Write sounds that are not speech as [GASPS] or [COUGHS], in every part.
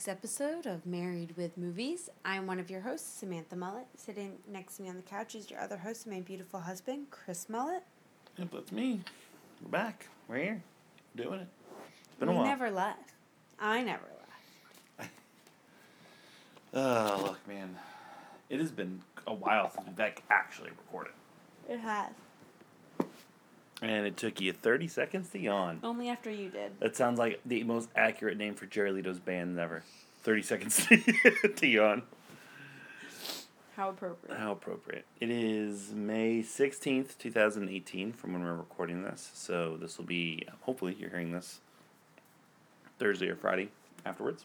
Week's episode of Married with Movies. I'm one of your hosts, Samantha Mullet. Sitting next to me on the couch is your other host, and my beautiful husband, Chris Mullet. Yep, that's me. We're back. We're here. Doing it. It's been we a while. never left. I never left. Oh, [LAUGHS] look, man. It has been a while since we've actually recorded. It has. And it took you 30 seconds to yawn. Only after you did. That sounds like the most accurate name for Jared Leto's band ever. 30 seconds [LAUGHS] to yawn. How appropriate. How appropriate. It is May 16th, 2018, from when we're recording this. So this will be, hopefully, you're hearing this Thursday or Friday afterwards.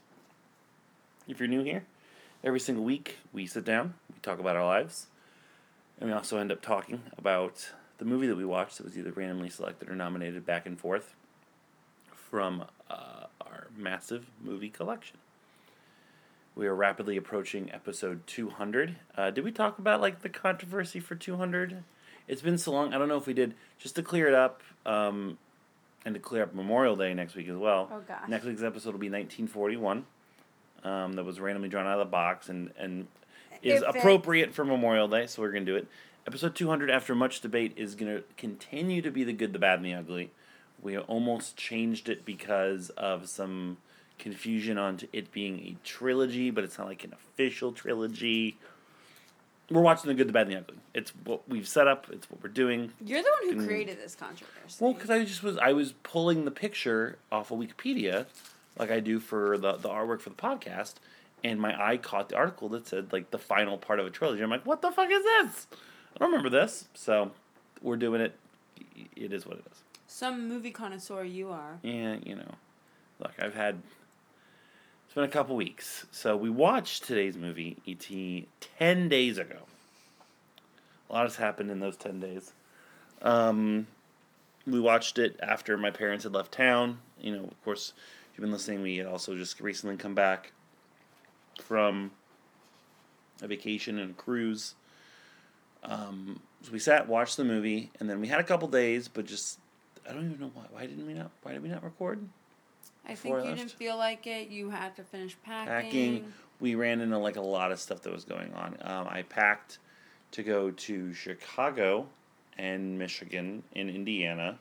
If you're new here, every single week we sit down, we talk about our lives, and we also end up talking about the movie that we watched that was either randomly selected or nominated back and forth from uh, our massive movie collection. We are rapidly approaching episode 200. Uh, did we talk about like the controversy for 200? It's been so long. I don't know if we did. Just to clear it up, um, and to clear up Memorial Day next week as well. Oh, gosh. Next week's episode will be 1941. Um, that was randomly drawn out of the box and and is If it- appropriate for Memorial Day, so we're gonna do it. Episode 200, after much debate, is gonna continue to be the good, the bad, and the ugly. We almost changed it because of some confusion on it being a trilogy, but it's not like an official trilogy. We're watching the good, the bad, and the ugly. It's what we've set up. It's what we're doing. You're the one who Can- created this controversy. Well, because I just was I was pulling the picture off of Wikipedia, like I do for the the artwork for the podcast, and my eye caught the article that said like the final part of a trilogy. I'm like, what the fuck is this? I don't remember this. So we're doing it. It is what it is. Some movie connoisseur you are. Yeah, you know, look, I've had. It's been a couple weeks, so we watched today's movie E.T. ten days ago. A lot has happened in those ten days. Um, we watched it after my parents had left town. You know, of course, if you've been listening, we had also just recently come back from a vacation and a cruise. Um, so we sat, watched the movie, and then we had a couple days, but just I don't even know why. Why didn't we not? Why did we not record? I think you didn't feel like it. You had to finish packing. Packing. We ran into like a lot of stuff that was going on. Um, I packed to go to Chicago and Michigan and Indiana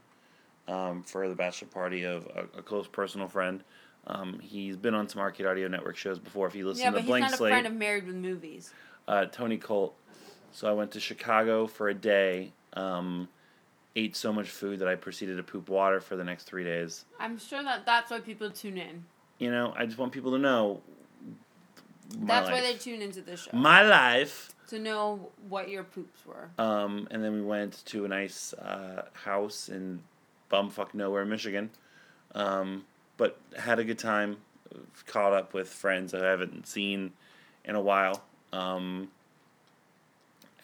um, for the bachelor party of a, a close personal friend. Um, he's been on some Arcade Audio Network shows before. If you listen Yeah, to but he's Blank not a Slate, friend of Married with Movies. uh, Tony Colt. So I went to Chicago for a day. Um, ate so much food that I proceeded to poop water for the next three days. I'm sure that that's why people tune in. You know, I just want people to know. My That's why they tune into the show. My life. to know what your poops were. Um, and then we went to a nice uh, house in bumfuck nowhere, Michigan. Um, but had a good time. Caught up with friends I haven't seen in a while. Um,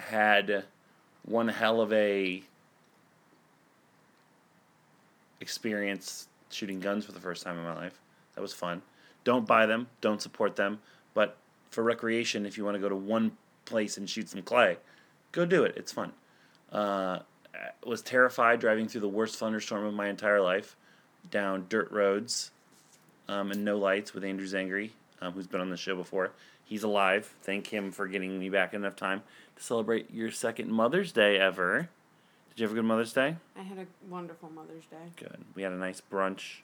had one hell of a experience shooting guns for the first time in my life. That was fun. Don't buy them. Don't support them. But for recreation, if you want to go to one place and shoot some clay, go do it. It's fun. Uh, was terrified driving through the worst thunderstorm of my entire life down dirt roads um, and no lights with Andrew Zangri, um, who's been on the show before. He's alive. Thank him for getting me back in enough time celebrate your second Mother's Day ever. Did you have a good Mother's Day? I had a wonderful Mother's Day. Good. We had a nice brunch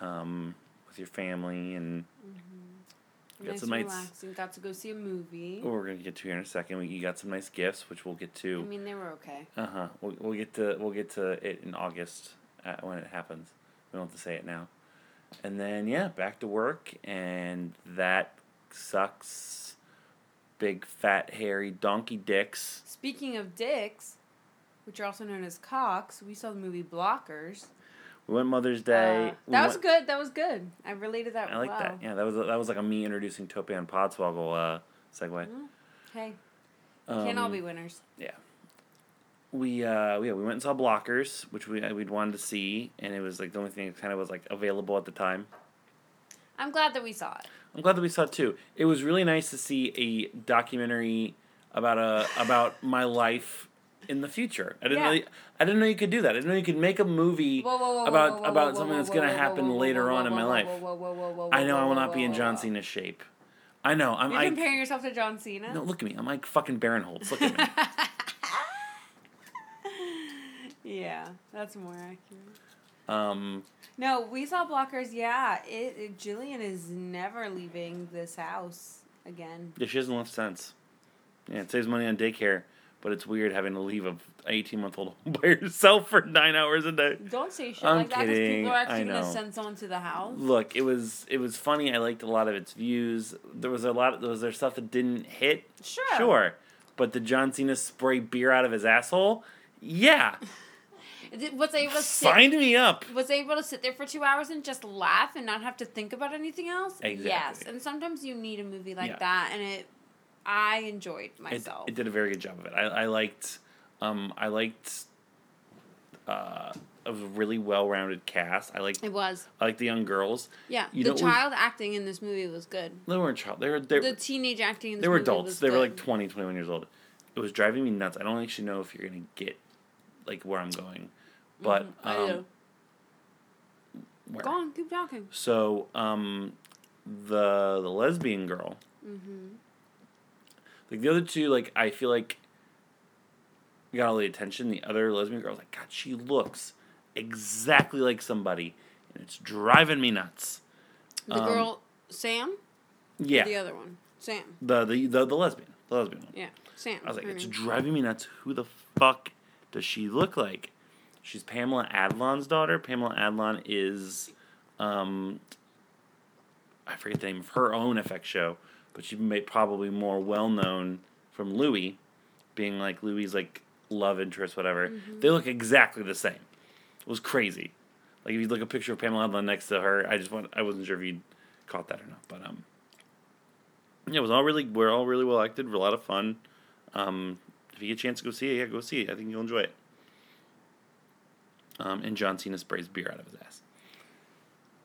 um, with your family, and we Got nice some nights- relaxing. Got to go see a movie. oh, we're gonna get to here in a second. We, you got some nice gifts, which we'll get to. I mean, they were okay. Uh huh. We'll, we'll get to we'll get to it in August uh, when it happens. We don't have to say it now. And then yeah, back to work, and that sucks. Big fat hairy donkey dicks. Speaking of dicks, which are also known as cocks, we saw the movie Blockers. We went Mother's Day. Uh, We that was went- good. That was good. I related that I like well. that. Yeah, that was that was like a me introducing Tope and Podswoggle uh, segue. Hey, can't all Um, be winners. Yeah. We uh yeah, we went and saw Blockers, which we we'd wanted to see, and it was like the only thing that kind of was like available at the time. I'm glad that we saw it. I'm glad that we saw it too. It was really nice to see a documentary about a about my life in the future. I didn't Yeah. really I didn't know you could do that. I didn't know you could make a movie Whoa, whoa, whoa, about about something that's going to happen later on in my life. I know I will not be in John. Cena's shape. I know. I'm You're like comparing yourself to John Cena. No, look at me. I'm like fucking Baron Holtz. Look at me. [LAUGHS] yeah, that's more accurate. Um No, we saw Blockers. Yeah, it, it. Jillian is never leaving this house again. Yeah, she hasn't left since. Yeah, it saves money on daycare, but it's weird having to leave a 18 month old [LAUGHS] by yourself for nine hours a day. Don't say shit I'm like that because kidding, people are actually gonna send someone to the house. Look, it was it was funny. I liked a lot of its views. There was a lot. There was there stuff that didn't hit. Sure. Sure, but the John Cena spray beer out of his asshole. Yeah, Was able to sit. sign me up. Was able to sit there for two hours and just laugh and not have to think about anything else. Exactly. Yes, and sometimes you need a movie like Yeah. that, and it. I enjoyed It, myself. it did a very good job of it. I, I liked. Um, I liked. Uh, a really well-rounded cast. I liked. It was. I liked the young girls. Yeah, You the know child acting in this movie was good. They weren't child. They were. They, The teenage acting in this they were adults. They were like 20, 21 years old. It was driving me nuts. I don't actually know if you're gonna get like where I'm going, but Mhm, I um, where? Go on, keep talking. So um, the the lesbian girl, Mm-hmm. like the other two, like I feel like got all the attention. The other lesbian girl, like, God, she looks exactly like somebody, and it's driving me nuts. The Um, girl Sam. Yeah, The other one, Sam. the the the, the lesbian, the lesbian one. Yeah, Sam. I was like, it's name. driving me nuts. Who the fuck does she look like? She's Pamela Adlon's daughter. Pamela Adlon is, um, I forget the name of her own FX show, but she may probably more well known from Louis, being like Louis' like love interest, whatever. Mm-hmm. They look exactly the same. It was crazy. Like if you look a picture of Pamela Adlon next to her, I just want I wasn't sure if you caught that or not, but um, yeah, it was all really we're all really well acted, a lot of fun. Um, if you get a chance to go see it, yeah, go see it. I think you'll enjoy it. Um, and John Cena sprays beer out of his ass.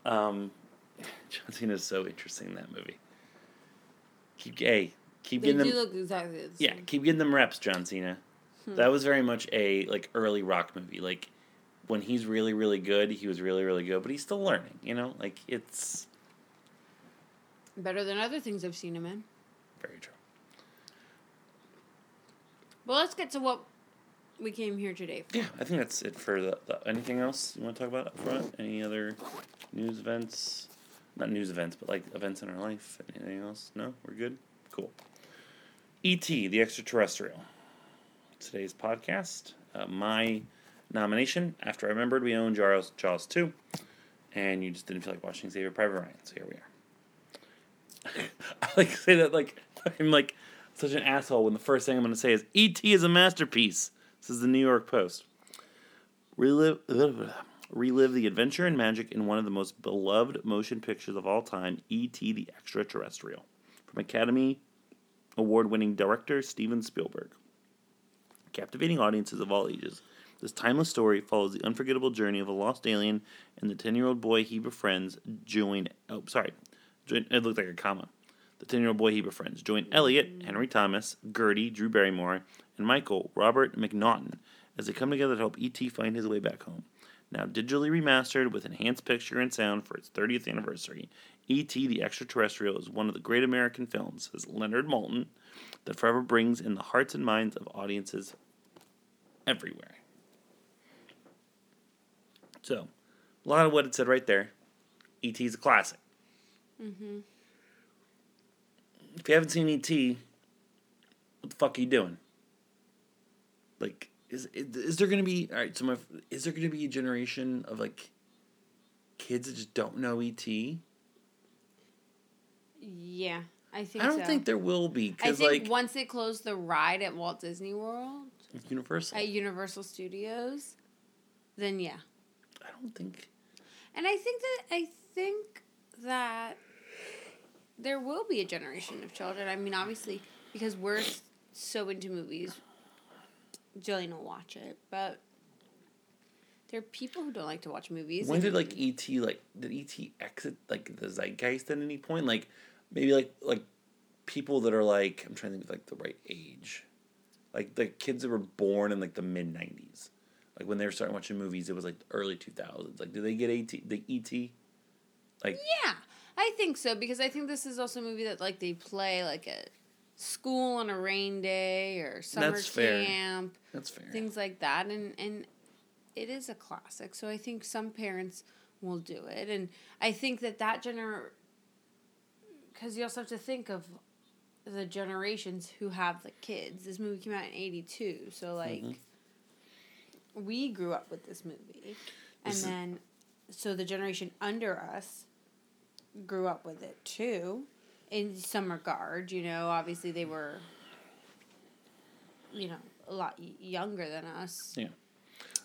Um, [LAUGHS] John Cena is so interesting in that movie. Keep hey, keep They getting do them. look exactly the Yeah, keep getting them reps, John Cena. Hmm. That was very much a like early rock movie. Like when he's really really good, he was really really good, but he's still learning. You know, like it's Better than other things I've seen him in. very true. Well, let's get to what we came here today for. Yeah, I think that's it for the, the anything else you want to talk about up front? Any other news events? Not news events, but like events in our life. Anything else? No, we're good. Cool. E.T. the Extraterrestrial. Today's podcast. Uh, my nomination. After I remembered we own Jaws, Jaws two, and you just didn't feel like watching Saving Private Ryan, so here we are. [LAUGHS] I like say that like I'm like such an asshole when the first thing I'm going to say is E.T. is a masterpiece. This is the New York Post. Relive, [CLEARS THROAT] relive the adventure and magic in one of the most beloved motion pictures of all time, E.T. the Extraterrestrial, from Academy Award winning director Steven Spielberg. Captivating audiences of all ages, this timeless story follows the unforgettable journey of a lost alien and the 10 year old boy he befriends join. Oh, sorry. It looked like a comma. The 10 year old boy he befriends join Elliot, Henry Thomas, Gertie, Drew Barrymore, and Michael, Robert McNaughton, as they come together to help E.T. find his way back home. Now digitally remastered with enhanced picture and sound for its 30th anniversary, E.T. the Extraterrestrial is one of the great American films, says Leonard Maltin, that forever brings in the hearts and minds of audiences everywhere. So, a lot of what it said right there. E.T. is a classic. Mm-hmm. If you haven't seen E.T., what the fuck are you doing? Like, is is there gonna be all right? So my is there gonna be a generation of like kids that just don't know ET. Yeah, I think I don't so. think there will be I think like once they close the ride at Walt Disney World Universal. at Universal Studios, then yeah. I don't think. And I think that I think that there will be a generation of children. I mean, obviously, because we're so into movies, Jillian will watch it, but there are people who don't like to watch movies. When did like ET like did ET exit like the zeitgeist at any point? Like maybe like like people that are like I'm trying to think of like the right age, like the kids that were born in like the mid '90s, like when they were starting watching movies, it was like early 2000s. Like, do they get ET the ET? Like Yeah, I think so because I think this is also a movie that like they play like at school on a rain day or summer That's fair. camp. that's fair. things like that and and it is a classic so i think some parents will do it and i think that that gener because you also have to think of the generations who have the kids this movie came out in 82 so mm-hmm. like we grew up with this movie and This then so the generation under us grew up with it too in some regard you know obviously they were you know a lot younger than us Yeah.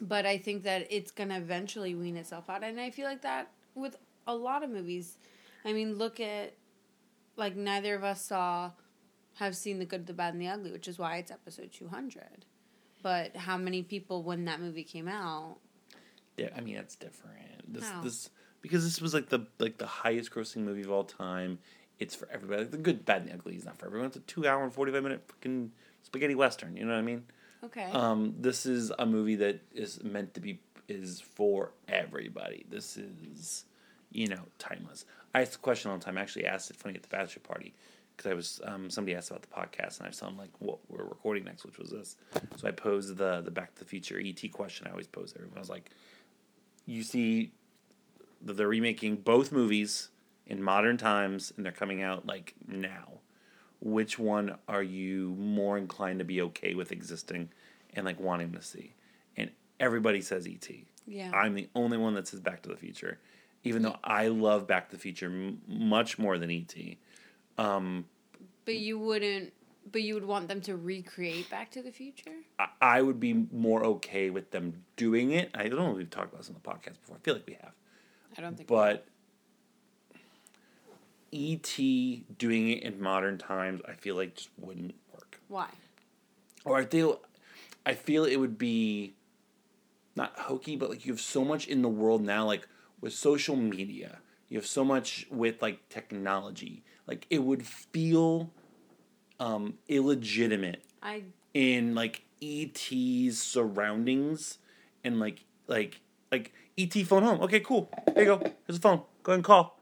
but i think that it's going to eventually wean itself out and i feel like that with a lot of movies i mean look at like neither of us saw have seen the good the bad and the ugly which is why it's episode 200 but how many people when that movie came out Yeah, I mean that's different. This How? this because this was like the like the highest grossing movie of all time. It's for everybody. Like, the good, bad, and the ugly is not for everyone. It's a two hour and forty five minute fucking spaghetti western. You know what I mean? okay Um, this is a movie that is meant to be is for everybody. This is, you know, timeless. I asked the question all the time. I actually asked it funny at the bachelor party because I was um, somebody asked about the podcast and I was telling them like what we're recording next, which was this. So I posed the the Back to the Future ET question. I always pose everyone. I was like, you see that they're remaking both movies in modern times and they're coming out like now. Which one are you more inclined to be okay with existing and like wanting to see? And everybody says et yeah. I'm the only one that says back to the future even though i love back to the future m- much more than et um, but you wouldn't but you would want them to recreate back to the future? I, I would be more okay with them doing it. I don't know if we've talked about this on the podcast before. I feel like we have i don't think but et doing it in modern times i feel like just wouldn't work. Why? Or I feel, I feel it would be not hokey, but like you have so much in the world now, like with social media, you have so much with like technology, like it would feel um, illegitimate i in like ET's surroundings and like like like ET phone home. Okay, cool. There you go. Here's a phone. Go ahead and call.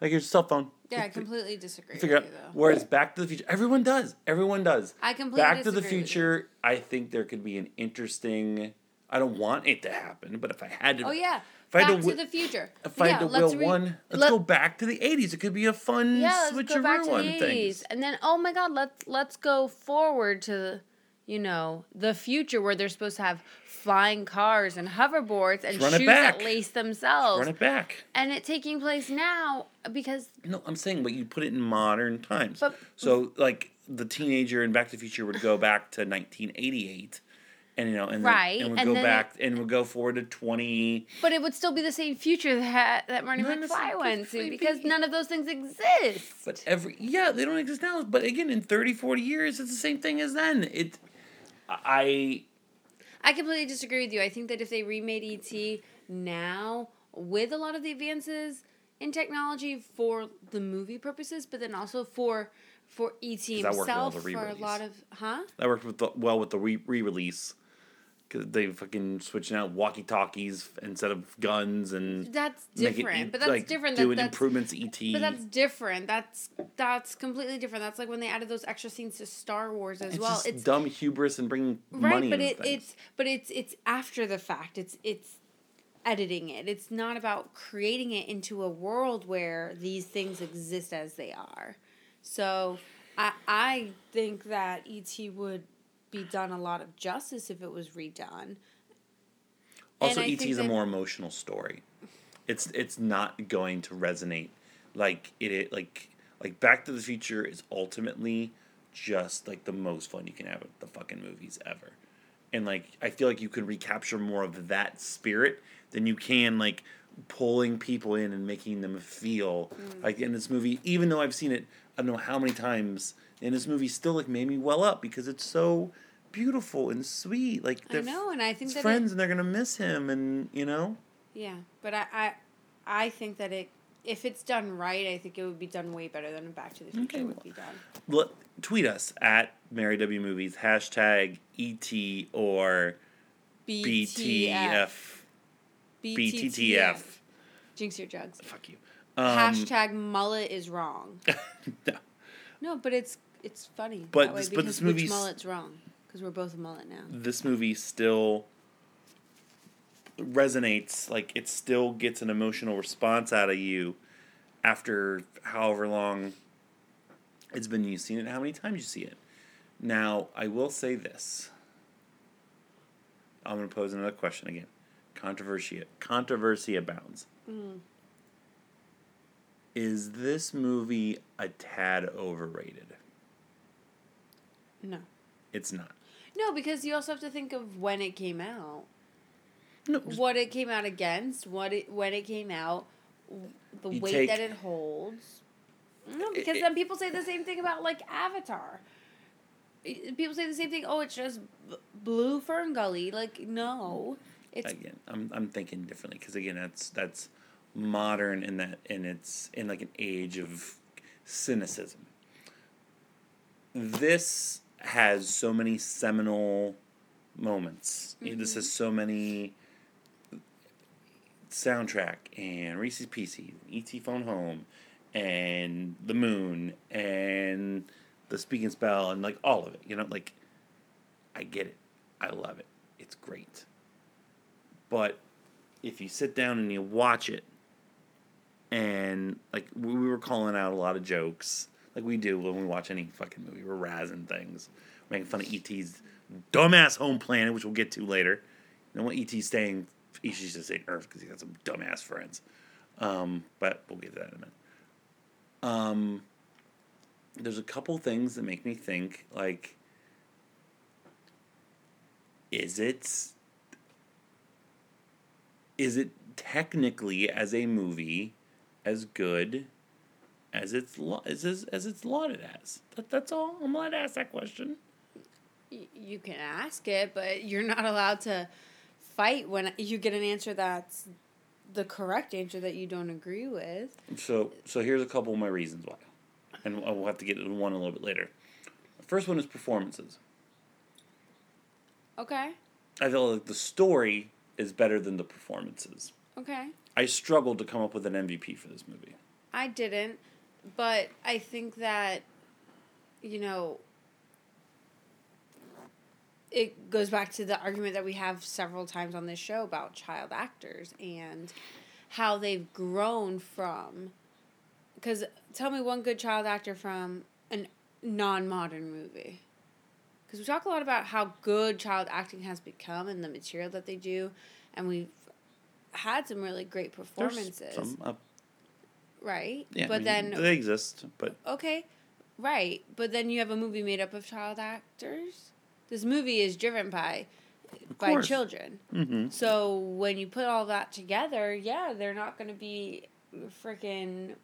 Like here's a cell phone. yeah i completely disagree Figure out. you though Whereas Back to the Future, everyone does. Everyone does. I completely Back to the. Future, I think there could be an interesting. I don't want it to happen, but if I had to, Oh yeah, If I had Back to to, the Future. if I yeah, had to will re- one, let's let- go back to the '80s. It could be a fun Yeah, let's go back to the things. eighties, and then oh my god, let's let's go forward to, you know, the future where they're supposed to have flying cars and hoverboards and shoes that lace themselves, Run it back. and it taking place now because No, I'm saying, but you put it in modern times. But- so, like the teenager in Back to the Future would go back to 1988, and you know, and Right, then, and would and go back and would go forward to 20. but it would still be the same future that that Marty McFly went to because none of those things exist. But every yeah, they don't exist now. But again, in 30, 40 years, it's the same thing as then. It, I I completely disagree with you. I think that if they remade ET now with a lot of the advances in technology for the movie purposes, but then also for for ET that worked well, himself for a lot of huh? that worked with the, well with the re release because they fucking switching out walkie talkies instead of guns and That's it different, E- but that's like, different. That, Doing that's, improvements, ET. but that's different. That's that's completely different. That's like when they added those extra scenes to Star Wars as it's well. just It's dumb hubris and bringing right, money but into it, it's but it's it's after the fact. It's it's editing it. It's not about creating it into a world where these things exist as they are. So I I think that ET would be done a lot of justice if it was redone. also, ET is a more emotional story. It's it's not going to resonate like it, it like like Back to the Future is ultimately just like the most fun you can have with the fucking movies ever. And like I feel like you can recapture more of that spirit than you can like pulling people in and making them feel mm. like in this movie even though I've seen it I don't know how many times and this movie still like made me well up because it's so beautiful and sweet like I know, and I think that friends it, and they're gonna miss him and you know yeah, but I, I I think that it if it's done right, I think it would be done way better than Back to the Future Okay, would be done. Let, tweet us at Mary W Movies hashtag ET or BTF BTTF. Jinx your jugs. Fuck you. Um, Hashtag mullet is wrong. [LAUGHS] no. No, but it's it's funny. But this- but this movie's- mullet's wrong because we're both a mullet now. This movie still resonates. Like it still gets an emotional response out of you after however long it's been you've seen it. How many times you see it? Now I will say this. I'm going to pose another question again. Controversy controversy abounds. Mm. Is this movie a tad overrated? No, It's not. no, because you also have to think of when it came out, No, what it came out against, what it when it came out, the You weight take- that it holds. No, because it- then people say the same thing about like Avatar. People say the same thing. Oh, it's just blue fern gully. Like no, it's again i'm i'm thinking differently because again that's that's modern in that and it's in like an age of cynicism this has so many seminal moments this mm-hmm. has so many soundtrack and Reese's Pieces, E.T. Phone Home, and The Moon, and The Speak & Spell, and like all of it. You know, like I get it, I love it, it's great. But if you sit down and you watch it, and like we were calling out a lot of jokes, like we do when we watch any fucking movie, we're razzing things, making fun of E.T.'s dumbass home planet, which we'll get to later. You know what E.T.'s staying, he's just staying Earth because he got some dumbass friends. Um, but we'll get to that in a minute. Um, there's a couple things that make me think like, is it is it technically as a movie as good as it's lo- as as, as it's lauded as? That, that's all. I'm allowed to ask that question. y- you can ask it, but you're not allowed to fight when you get an answer that's the correct answer that you don't agree with. So so here's a couple of my reasons why, and we'll have to get into one a little bit later. The first one is performances. Okay. I feel like the story is better than the performances. Okay. I struggled to come up with an MVP for this movie. I didn't, but I think that, you know, it goes back to the argument that we have several times on this show about child actors and how they've grown from. Because tell me one good child actor from a non modern movie. Because we talk a lot about how good child acting has become and the material that they do, and we've had some really great There's performances some, uh, right? yeah, I but mean, then they exist, but okay, right? But then you have a movie made up of child actors. This movie is driven by by course. children. hmm So when you put all that together, yeah, they're not going to be freaking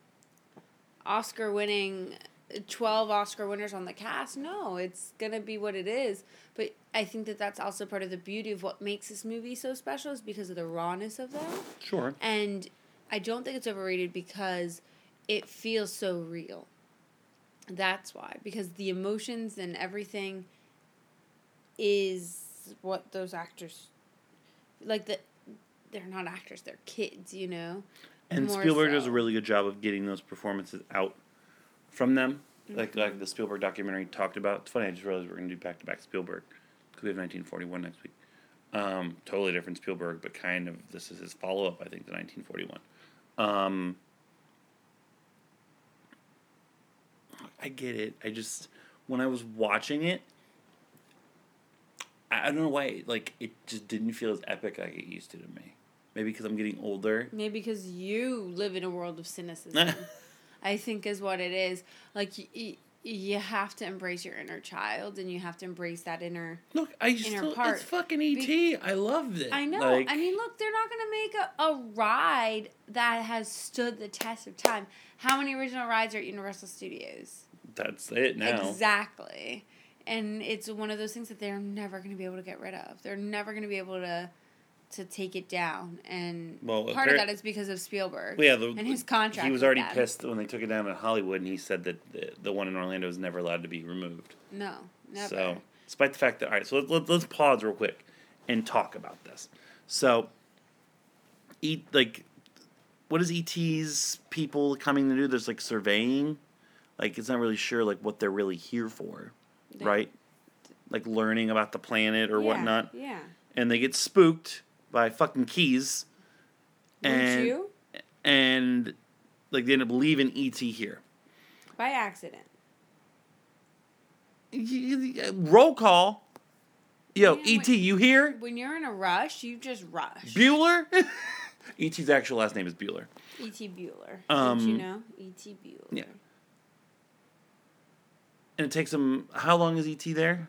Oscar winning 12 Oscar winners on the cast. No, it's going to be what it is. But I think that that's also part of the beauty of what makes this movie so special is because of the rawness of them. sure. And I don't think it's overrated because it feels so real. That's why. Because the emotions and everything is what those actors like the they're not actors, they're kids, you know. And More Spielberg does a really good job of getting those performances out from them. Like Mm-hmm. like the Spielberg documentary talked about. It's funny, I just realized we're going to do back to back Spielberg because we have 1941 next week. Um, totally different Spielberg, but kind of this is his follow up, I think, to 1941. Um, I get it. I just when I was watching it, I, don't know why. Like it just didn't feel as epic like it used to to me. Maybe because I'm getting older. Maybe because you live in a world of [LAUGHS] cynicism. I think is what it is. Like you have to embrace your inner child, and you have to embrace that inner. Look, I Inner still part. it's fucking ET. I loved it. I know. Like, I mean, look, they're not going to make a, a ride that has stood the test of time. How many original rides are at Universal Studios? that's it now. Exactly. And it's one of those things that they're never going to be able to get rid of. They're never going to be able to to take it down. And Well, part of that is because of Spielberg Well, yeah, the, and his contract. He was already them. pissed when they took it down in Hollywood, and he said that the, the one in Orlando was never allowed to be removed. No, never. So, despite the fact that, all right, so let, let, let's pause real quick and talk about this. So, eat like, what is ET's people coming to do? There's like surveying, like it's not really sure like what they're really here for, They- right? Like learning about the planet or Yeah, whatnot, Yeah. and they get spooked by fucking keys, and you? and like they end up leaving ET here. By accident. Roll call. Yo, ET, you here? When you're in a rush, you just rush. Bueller? [LAUGHS] ET's actual last name is Bueller. E.T. Bueller. Um, Did you know? E.T. Bueller. yeah. And it takes them. How long is ET there?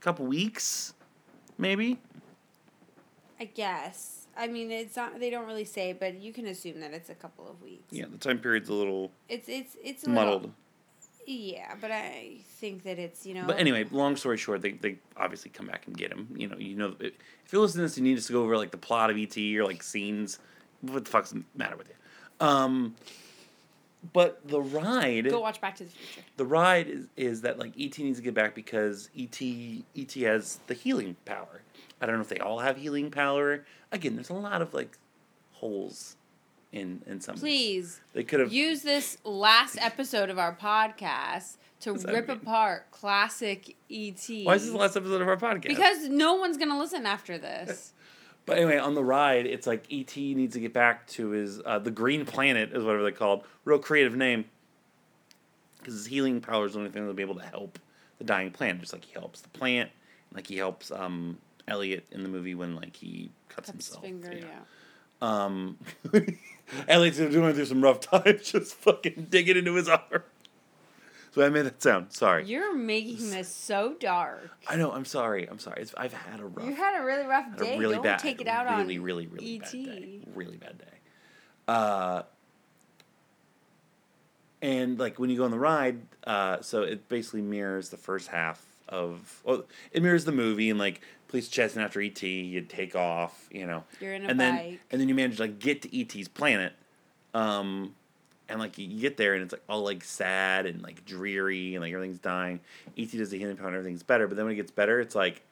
A couple weeks, maybe. I guess. I mean, it's not. They don't really say, but you can assume that it's a couple of weeks. Yeah, the time period's a little It's it's it's muddled. Little, yeah, but I think that it's you know. But anyway, long story short, they, they obviously come back and get him. You know, you know, if you're listening to this, you need us to go over like the plot of ET or like scenes. What the fuck's the matter with you? Um, but the ride. go watch Back to the Future. the ride is, is that like ET needs to get back because ET ET has the healing power. I don't know if they all have healing power. Again, there's a lot of like holes in in some. Please they could have. use this last episode of our podcast to rip mean? apart classic ET. Why is this the last episode of our podcast? Because no one's gonna listen after this. [LAUGHS] But anyway, on the ride, it's like ET needs to get back to his uh, the Green Planet is whatever they called. Real creative name. Because his healing power is the only thing that'll be able to help the dying plant, just like he helps the plant, like he helps um, Elliot in the movie when like he cuts, Cuts his himself. finger, yeah. Um, [LAUGHS] Elliot's doing through some rough [LAUGHS] times, just fucking digging into his arm. So I made that sound. Sorry. You're making this so dark. I know. I'm sorry. I'm sorry. It's, I've had a rough. You had a really rough day. really Don't bad, take it out really, on really, really ET. bad day. Really bad day. Uh, and like when you go on the ride, uh, so it basically mirrors the first half of. Well, it mirrors the movie and like police chasing after ET. You take off, you know, You're in a and then and then you manage to like get to ET's planet. Um, and like you get there and it's like all like sad and like dreary and like everything's dying. ET does the healing power and everything's better, but then when it gets better, it's like,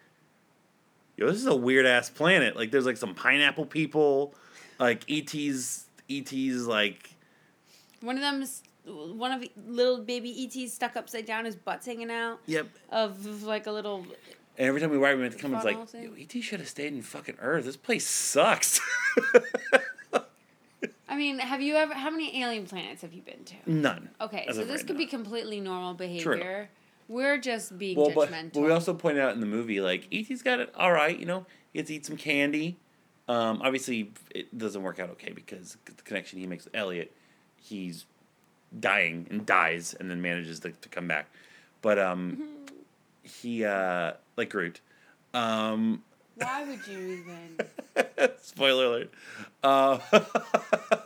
yo, this is a weird ass planet. Like there's like some pineapple people, like ET's ET's like One of them's one of little baby ETs stuck upside down, his butt's hanging out yep. of like a little. And every time we ride, we have to come, it's like, yo, ET should have stayed in fucking Earth. This place sucks. I mean, have you ever? How many alien planets have you been to? None. Okay, as so this right could now. be completely normal behavior. True. We're just being well, but, judgmental. but we also pointed out in the movie like ET's got it all right. You know, he gets to eat some candy. Um, obviously, it doesn't work out okay because the connection he makes with Elliot, he's dying and dies and then manages to, to come back. But um, he uh, like Groot. Um, Why would you even? [LAUGHS] spoiler alert. Uh, [LAUGHS]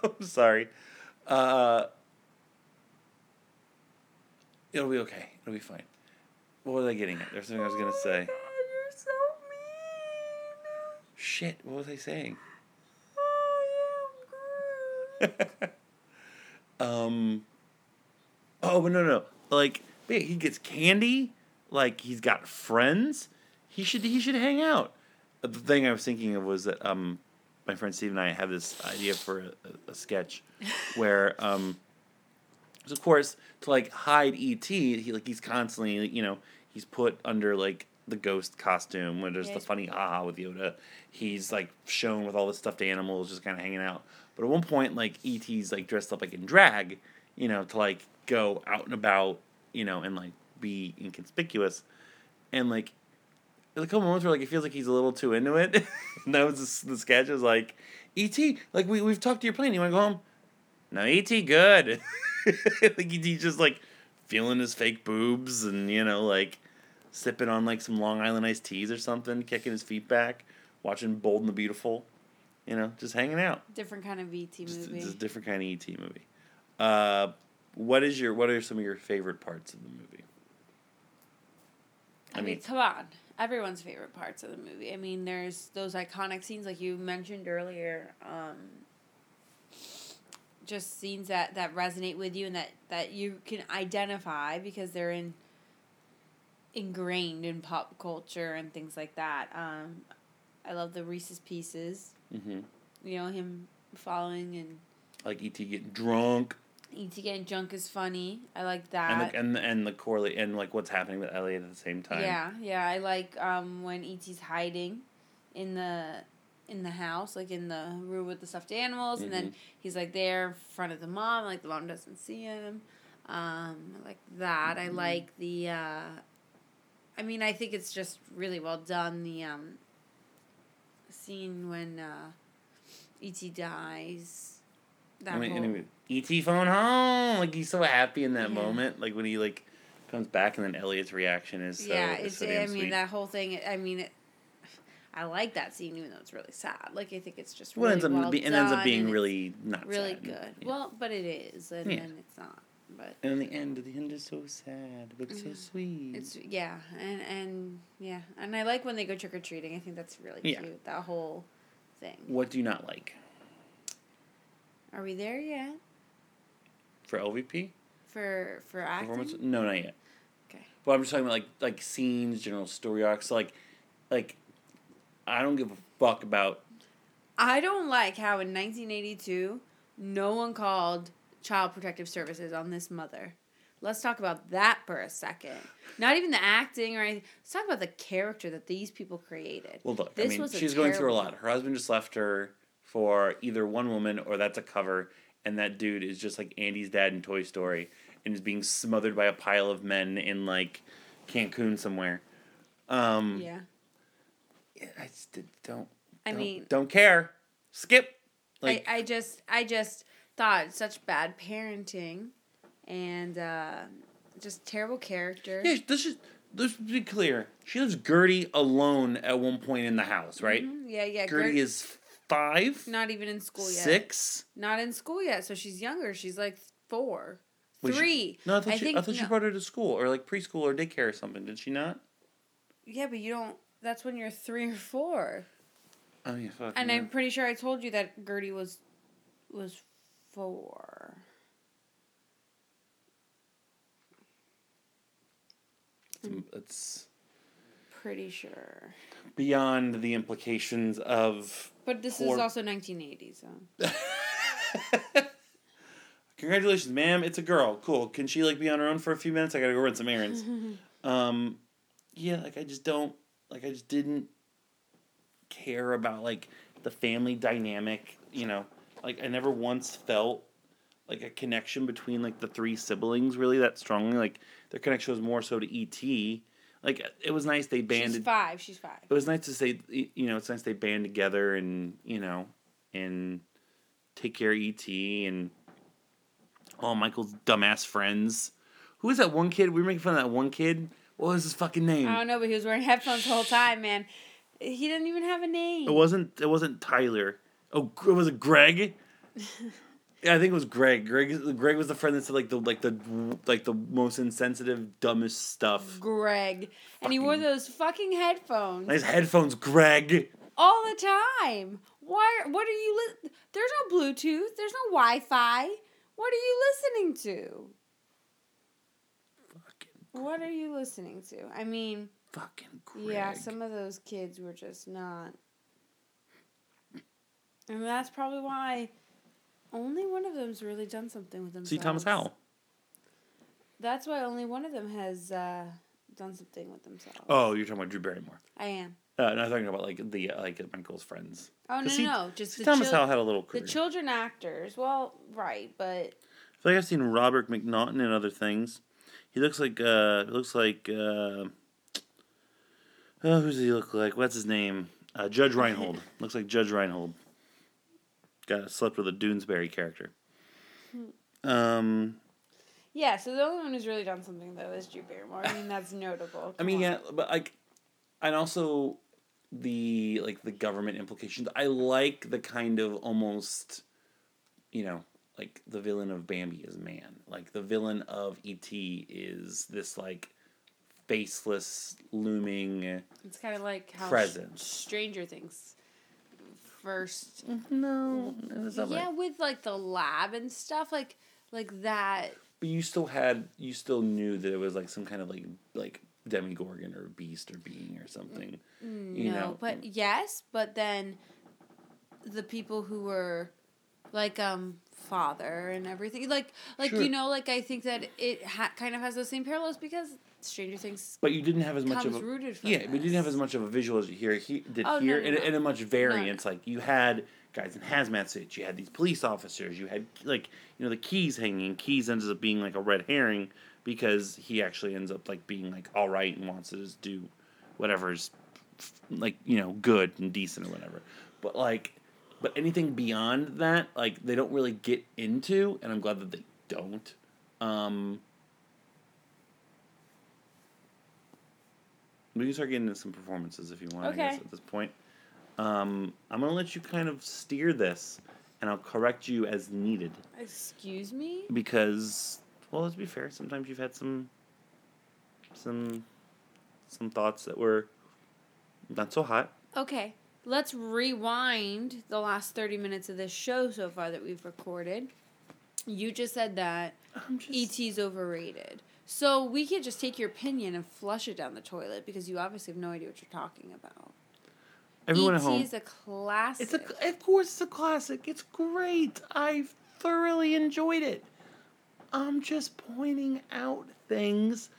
I'm sorry. Uh, it'll be okay. It'll be fine. What was I getting at? There's something I was gonna say. God, you're so mean. Shit, what was I saying? [LAUGHS] um. Oh, but no, no. Like, yeah, he gets candy. Like, he's got friends. He should he should hang out. The thing I was thinking of was that um, my friend Steve and I have this idea for a, a, sketch [LAUGHS] where um, so of course to like hide ET, he like he's constantly you know he's put under like the ghost costume where there's Yeah, the funny haha with Yoda. He's like shown with all the stuffed animals, just kind of hanging out. But at one point, like ET's like dressed up like in drag, you know, to like go out and about, you know, and like be inconspicuous. And like there's a couple moments where like it feels like he's a little too into it. [LAUGHS] and that was the, the sketch. It was like, E.T., like we we've talked to your plane. You want to go home? No, E.T. Good. [LAUGHS] like E.T. just like feeling his fake boobs and you know like sipping on like some Long Island iced teas or something, kicking his feet back, watching Bold and the Beautiful. You know, just hanging out. Different kind of VT Just, movie. just different kind of ET movie. Uh, what is your what are some of your favorite parts of the movie? I, mean, come on. Everyone's favorite parts of the movie. I mean, there's those iconic scenes like you mentioned earlier. Um, just scenes that, that resonate with you and that, that you can identify because they're in ingrained in pop culture and things like that. Um, I love the Reese's Pieces. Mm-hmm. You know him following and Like ET getting drunk E.T. getting drunk is funny. I like and that. the, and the, and the correlate and like what's happening with Elliot at the same time. Yeah, yeah. I like um, when E.T.'s hiding in the in the house, like in the room with the stuffed animals, and then he's like there in front of the mom, like the mom doesn't see him. Um, I like that. I like the. Uh, I mean, I think it's just really well done. The um, scene when uh, E.T. dies. That I mean, ET phone home. Like he's so happy in that Yeah. moment. Like when he like comes back and then Elliot's reaction is so, yeah, it's. so I mean, sweet. that whole thing. I mean, it, [SIGHS] I like that scene, even though it's really sad. Like, I think it's just well, really ends up well be, it ends up being really not really sad. good. Yeah. Well, but it is, and then it's not. But and in the end, the end is so sad, but so Mhm. sweet. it's yeah, and and yeah, and I like when they go trick or treating. I think that's really cute. That whole thing. what do you not like Are we there yet for LVP for for acting? No, not yet. Okay. But I'm just talking about like like scenes, general story arcs. Like, like, I don't give a fuck about I don't like how in 1982 no one called Child Protective Services on this mother. Let's talk about that for a second. Not even the acting or anything. Let's talk about the character that these people created. Well, look, I mean, she's going through a lot. Her husband just left her for either one woman or that's a cover, and that dude is just like Andy's dad in Toy Story and is being smothered by a pile of men in like Cancun somewhere. Um, Yeah. yeah, I just don't. I don't- mean- don't care. Skip. Like, I, I just I just thought such bad parenting and uh, just terrible character. yeah, this is. Let's be clear. She leaves Gertie alone at one point in the house, right? Mhm. Yeah, yeah. Gertie Gert- is five, not even in school yet. six. Not in school yet, so she's younger. She's like four. Was she- Three. No, I thought, I she, think- I thought she brought her to school or like preschool or daycare or something. Did she not? Yeah, but you don't. That's when you're three or four. Oh yeah, fuck. And yeah. I'm pretty sure I told you that Gertie was was four. It's Pretty sure. beyond the implications of. But this Poor- is also 1980, so. [LAUGHS] Congratulations, ma'am. It's a girl. Cool. Can she like be on her own for a few minutes? I gotta go run some errands. [LAUGHS] um, yeah, like I just don't like I just didn't care about like the family dynamic. You know, like I never once felt like a connection between like the three siblings really that strongly. Like their connection was more so to ET. Like it was nice they banded. She's five. She's five. it was nice to say you know it's nice they band together and you know and take care of et and all michael's dumbass friends who was that one kid we were making fun of that one kid what was his fucking name I don't know, but he was wearing headphones the whole time, man. He didn't even have a name. it wasn't it wasn't tyler oh it was it greg [LAUGHS] i think it was greg greg greg was the friend that said like the like the like the most insensitive dumbest stuff Greg. And he wore those fucking headphones nice headphones greg all the time. Why? What are you? Li- There's no Bluetooth. There's no Wi-Fi. What are you listening to? fucking What are you listening to? I mean, fucking greg yeah, some of those kids were just not. And that's probably why only one of them's really done something with themselves. C. Thomas Howell That's why only one of them has uh, done something with themselves. Oh, you're talking about Drew Barrymore. I am. Uh, no, I'm talking about like the uh, like Michael's friends. Oh no, he- no, just the, Thomas chil- Howell had a little the children actors. Well, right, but I feel like I've seen Robert McNaughton in other things. He looks like uh, looks like uh, Oh, who does he look like? What's his name? Uh, Judge Reinhold. [LAUGHS] Looks like Judge Reinhold. Got slept with a Doonesbury character. Um, Yeah, so the only one who's really done something though is Drew Barrymore. I mean, that's notable. [LAUGHS] I mean, yeah, but like, and also the like the government implications. I like the kind of almost, you know, like the villain of Bambi is man. Like the villain of ET is this like faceless looming. It's kind of like how Presence. Stranger Things first. No, it's not Yeah, like- with like the lab and stuff, like like that. But you still had you still knew that it was like some kind of like like Demogorgon or beast or being or something. You no, know, but yes, but then the people who were like um father and everything, like like Sure. you know, like I think that it ha- kind of has those same parallels because Stranger Things. But you didn't have as much of a rooted yeah, but you didn't have as much of a visual as you hear he did Oh, here, no, and, no. and a much variance. Like you had guys in hazmat suits, you had these police officers, you had like you know the keys hanging. Keys ends up being like a red herring because he actually ends up like being like all right and wants to just do whatever's like you know good and decent or whatever. But like, but anything beyond that, like they don't really get into, and I'm glad that they don't. Um, we can start getting into some performances if you want. I guess at this point, um, I'm gonna let you kind of steer this, and I'll correct you as needed Excuse me. because, well, let's be fair. Sometimes you've had some, some, some thoughts that were not so hot. Okay, let's rewind the last 30 minutes of this show so far that we've recorded. You just said that just ET's overrated. So we could just take your opinion and flush it down the toilet because you obviously have no idea what you're talking about. everyone ET at home. is a classic. It's a, of course, it's a classic. It's great. I've thoroughly enjoyed it. I'm just pointing out things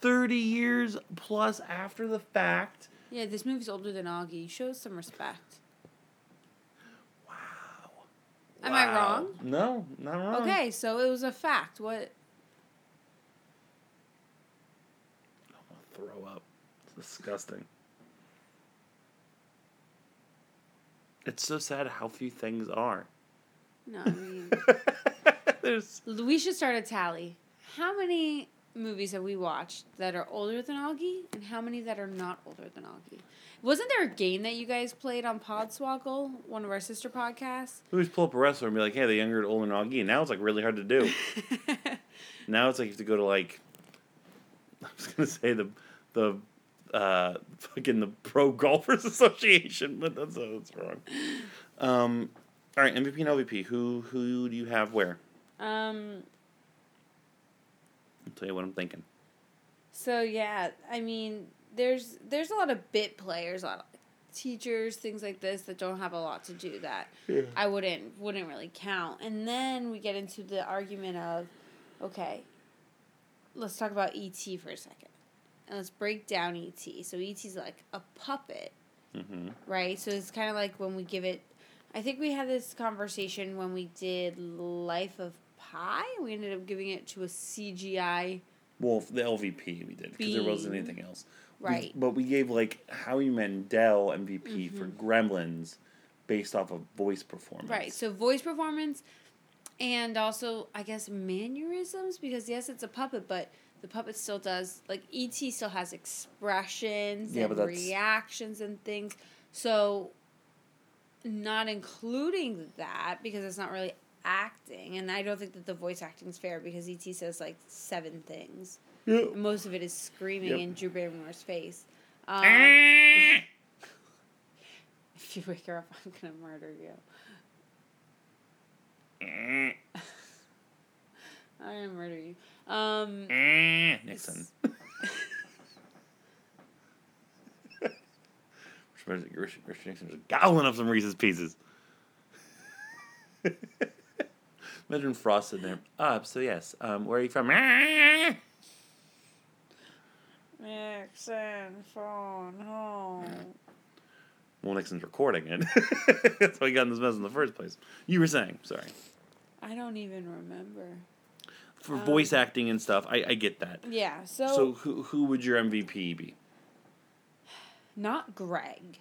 30 years plus after the fact. yeah, this movie's older than Augie. Show some respect. Wow. Am I Wow. wrong? No, not wrong. Okay, so it was a fact. What? I'm gonna throw up. It's disgusting. It's so sad how few things are. No, I mean, [LAUGHS] There's we should start a tally. How many movies have we watched that are older than Augie, and how many that are not older than Augie? Wasn't there a game that you guys played on Podswoggle, one of our sister podcasts? we just pull up a wrestler and be like, hey, the younger older Nagi, and now it's like really hard to do. [LAUGHS] now it's like you have to go to like [LAUGHS] I was gonna say the the uh fucking the Pro Golfers [LAUGHS] Association, but that's uh, that's wrong. Um, all right, MVP and LVP. Who who do you have where? um. I'll tell you what I'm thinking. So yeah, I mean, there's there's a lot of bit players, a lot of teachers, things like this that don't have a lot to do that yeah. I wouldn't wouldn't really count. And then we get into the argument of, okay, let's talk about ET for a second, and let's break down ET. So ET's like a puppet, Mm-hmm. right? So it's kind of like when we give it. I think we had this conversation when we did Life of Pi. We ended up giving it to a CGI. Well, the LVP we did because there wasn't anything else. We- Right. but we gave like Howie Mandel MVP for Mm-hmm. Gremlins, based off of voice performance. Right. So voice performance and also I guess mannerisms because yes it's a puppet but the puppet still does like ET still has expressions Yeah, and but that's- reactions and things. So not including that because it's not really acting and I don't think that the voice acting is fair because ET says like seven things. Yeah. And most of it is screaming Yep. in Drew Barrymore's face. Um, [LAUGHS] if you wake her up, I'm gonna murder you. [LAUGHS] [LAUGHS] I'm gonna murder you. Um, Nixon. Richard, Richard, Richard Nixon was gobbling up some Reese's Pieces. [LAUGHS] Imagine Frost in there. Uh, so yes, um, where are you from? [LAUGHS] Nixon, phone home. Well, Nixon's recording it. [LAUGHS] That's why he got in this mess in the first place. You were saying, sorry. I don't even remember. For voice acting and stuff, I, I get that. Yeah, so, So who who would your MVP be? Not Greg.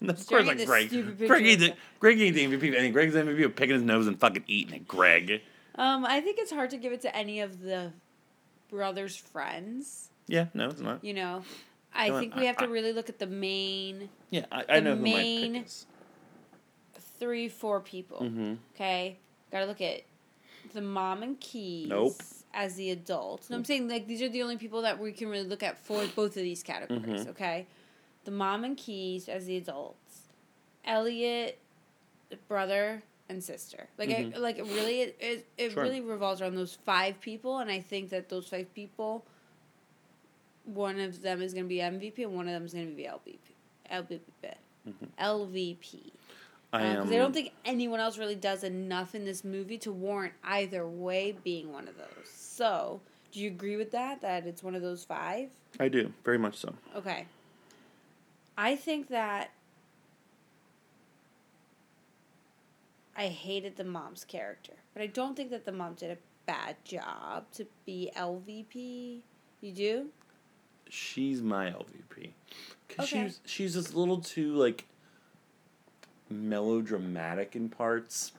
Of course, like Greg. Greg ain't, the, Greg ain't the MVP. I think Greg's the MVP of picking his nose and fucking eating it. Greg. Um, I think it's hard to give it to any of the brothers' friends. Yeah, no, it's not. You know, I Come on, think we I- have to I- really look at the main Yeah, I, I The know who my main- pick is. three, four people. Mm-hmm. Okay, gotta look at the mom and Keys. Nope. As the adults. No, I'm saying like these are the only people that we can really look at for both of these categories. Mhm. Okay, the mom and Keys as the adults, Elliot, brother and sister. Like I Mhm. like it really it it, it Sure. really revolves around those five people, and I think that those five people. One of them is going to be MVP, and one of them is going to be LVP. LVP. Mhm. LVP. I am. Uh, I don't think anyone else really does enough in this movie to warrant either way being one of those. So, do you agree with that? That it's one of those five? I do very much so. Okay. I think that I hated the mom's character, but I don't think that the mom did a bad job to be LVP. You do? She's my LVP because Okay. she's she's just a little too like melodramatic in parts.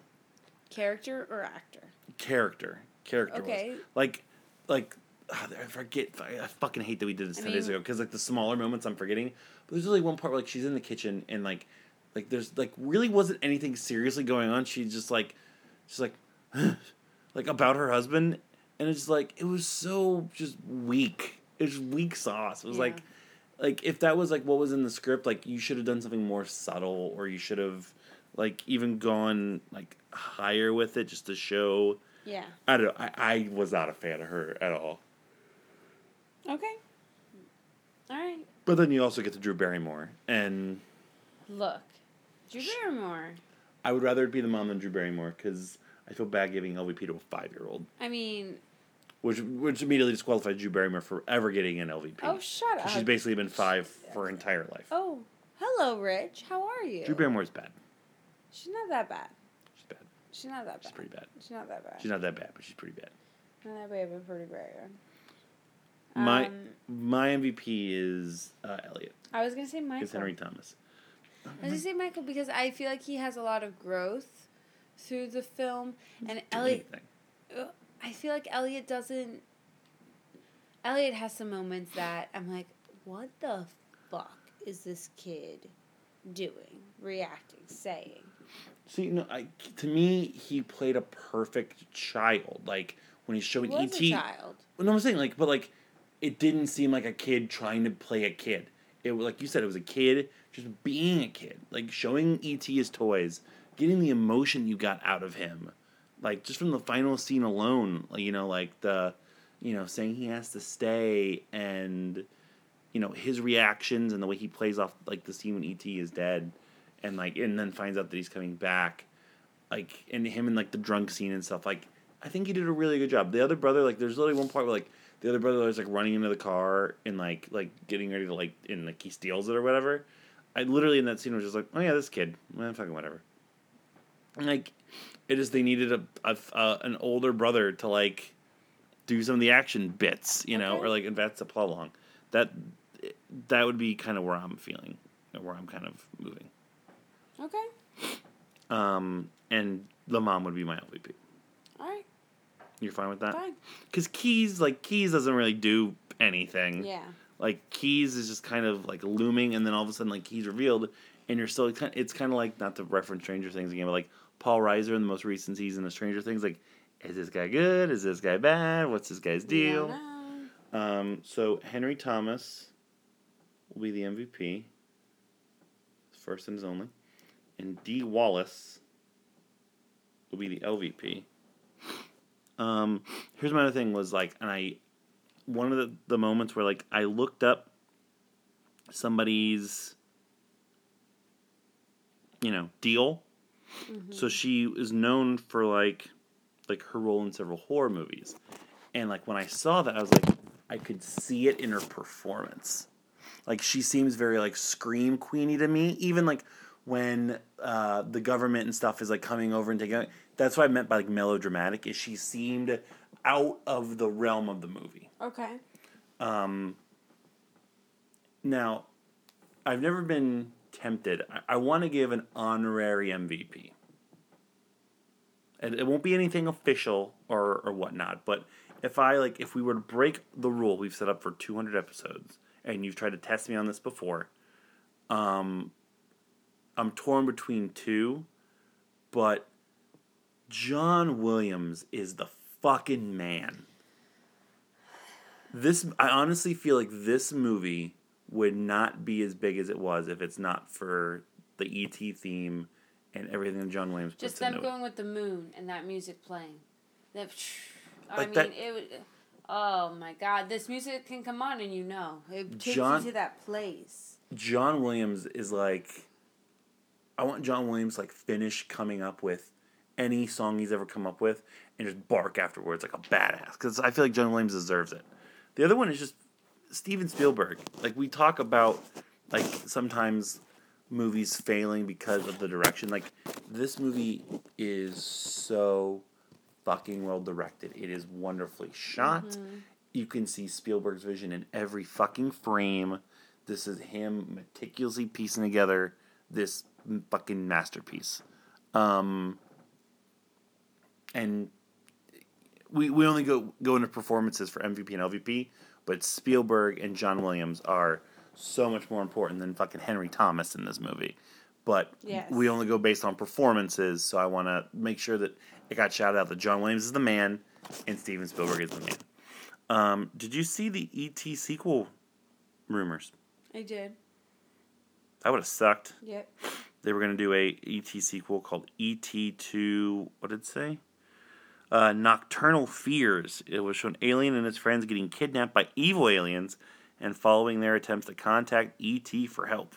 Character or actor? Character, character. Okay. Like, like ah, I forget. I, fucking hate that we did this I ten days ago because like the smaller moments I'm forgetting. But there's really one part where like she's in the kitchen and like, like there's like really wasn't anything seriously going on. She's just like, she's like, [GASPS] like about her husband, and it's like it was so just weak. It was weak sauce. It was Yeah. like, like if that was like what was in the script, like you should have done something more subtle, or you should have, like even gone like higher with it just to show. Yeah. I don't know. I, I was not a fan of her at all. Okay. All right. But then you also get to Drew Barrymore, and Look. Drew Barrymore. I would rather it be the mom than Drew Barrymore because I feel bad giving LVP to a five year old, I mean, which which immediately disqualified Drew Barrymore for ever getting an LVP. oh, shut 'Cause up. She's basically been five for her entire life. Oh, hello, Rich. How are you? Drew Barrymore's bad. She's not that bad. She's bad. She's not that bad. She's pretty bad. She's not that bad. She's not that bad, but she's pretty bad. not that bad, but pretty bad. My Um, my MVP is uh, Elliot. I was gonna say Michael. Is Henry Thomas. I was gonna say Michael because I feel like he has a lot of growth through the film, and Elliot. anything. I feel like Elliot doesn't. Elliot has some moments that I'm like, what the fuck is this kid doing, reacting, saying? See, no, I, to me, he played a perfect child. Like when he's He showing was ET. a child. No, I'm saying like, but like, it didn't seem like a kid trying to play a kid. It was like you said, it was a kid just being a kid, like showing ET his toys, getting the emotion you got out of him, like just from the final scene alone. You know, like the, you know, saying he has to stay and, you know, his reactions and the way he plays off like the scene when ET is dead, and like and then finds out that he's coming back, like and him and like the drunk scene and stuff. Like I think he did a really good job. The other brother, like, there's literally one part where like the other brother is like running into the car and like like getting ready to like and like he steals it or whatever. I literally in that scene was just like, oh yeah, this kid, well, fucking whatever. Like, it is they needed a, a uh, an older brother to like do some of the action bits, you know, Okay. or like advance the plot along. That that would be kind of where I'm feeling, or where I'm kind of moving. Okay. Um, and the mom would be my LVP. All right. You're fine with that? Fine. Because Keys, like Keys, doesn't really do anything. Yeah. Like Keys is just kind of like looming, and then all of a sudden, like Keys revealed, and you're still. It's kind of like not to reference Stranger Things again, but like Paul Reiser in the most recent season of Stranger Things. Like, is this guy good? Is this guy bad? What's this guy's deal? Um, so Henry Thomas will be the MVP, first and his only, and Dee Wallace will be the LVP. Um, here's my other thing was like, and I, one of the, the moments where like I looked up somebody's, you know, deal. So she is known for like, like her role in several horror movies, and like when I saw that, I was like, I could see it in her performance. Like she seems very like scream queeny to me. Even like when uh, the government and stuff is like coming over and taking. out- That's what I meant by like melodramatic. Is she seemed out of the realm of the movie. Okay. Um, now, I've never been tempted. I, I want to give an honorary MVP. And it won't be anything official or or whatnot, but if I like if we were to break the rule we've set up for 200 episodes and you've tried to test me on this before, um I'm torn between two, but John Williams is the fucking man. This I honestly feel like this movie would not be as big as it was if it's not for the ET theme and everything that John Williams Just them into it. going with the moon and that music playing. That, I Like mean, that- it would. Oh my God! This music can come on and you know it takes John- you to that place. John Williams is like I want John Williams like finish coming up with any song he's ever come up with and just bark afterwards like a badass because I feel like John Williams deserves it. The other one is just Steven Spielberg. Like we talk about like sometimes movies failing because of the direction. Like this movie is so fucking well directed. It is wonderfully shot. You can see Spielberg's vision in every fucking frame. This is him meticulously piecing together this fucking masterpiece. Um, and we we only go go into performances for MVP and LVP, but Spielberg and John Williams are so much more important than fucking Henry Thomas in this movie. But Yes. we only go based on performances, so I want to make sure that it got shouted out that John Williams is the man and Steven Spielberg is the man. Um, did you see the ET sequel rumors? I did. That would have sucked. Yep. They were going to do a ET sequel called ET2. What did it say? Uh, Nocturnal Fears. It was shown Alien and his friends getting kidnapped by evil aliens and following their attempts to contact ET for help.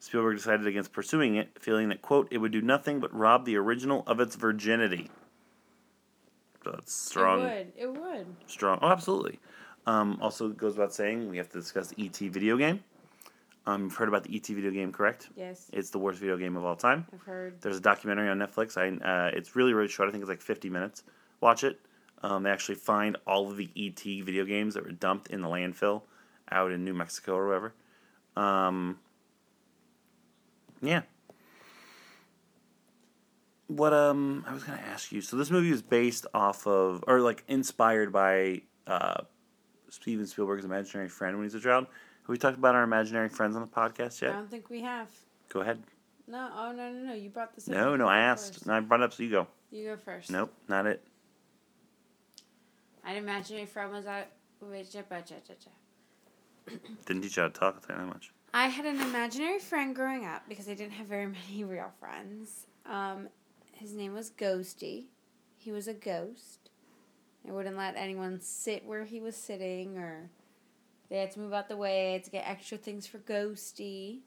Spielberg decided against pursuing it, feeling that, quote, it would do nothing but rob the original of its virginity. So that's strong. It would. It would. Strong. Oh, absolutely. Um, also, goes without saying, we have to discuss the ET video game. Um, you've heard about the ET video game, correct? Yes. It's the worst video game of all time. I've heard. There's a documentary on Netflix. I uh, it's really really short. I think it's like 50 minutes. Watch it. Um, they actually find all of the ET video games that were dumped in the landfill out in New Mexico or wherever. Um, yeah. What um I was gonna ask you. So this movie was based off of or like inspired by uh, Steven Spielberg's imaginary friend when he's a child. Have we talked about our imaginary friends on the podcast yet? I don't think we have. Go ahead. No. Oh no no no! You brought this up. No, no, I asked. first. No, I brought it up, so you go. You go first. Nope, not it. I'd imagine your friend was out. [CLEARS THROAT] Didn't teach you how to talk. I'll tell you that much. I had an imaginary friend growing up because I didn't have very [LAUGHS] many real friends. Um, his name was Ghosty. He was a ghost. I wouldn't let anyone sit where he was sitting, or they had to move out the way. I had to get extra things for Ghosty.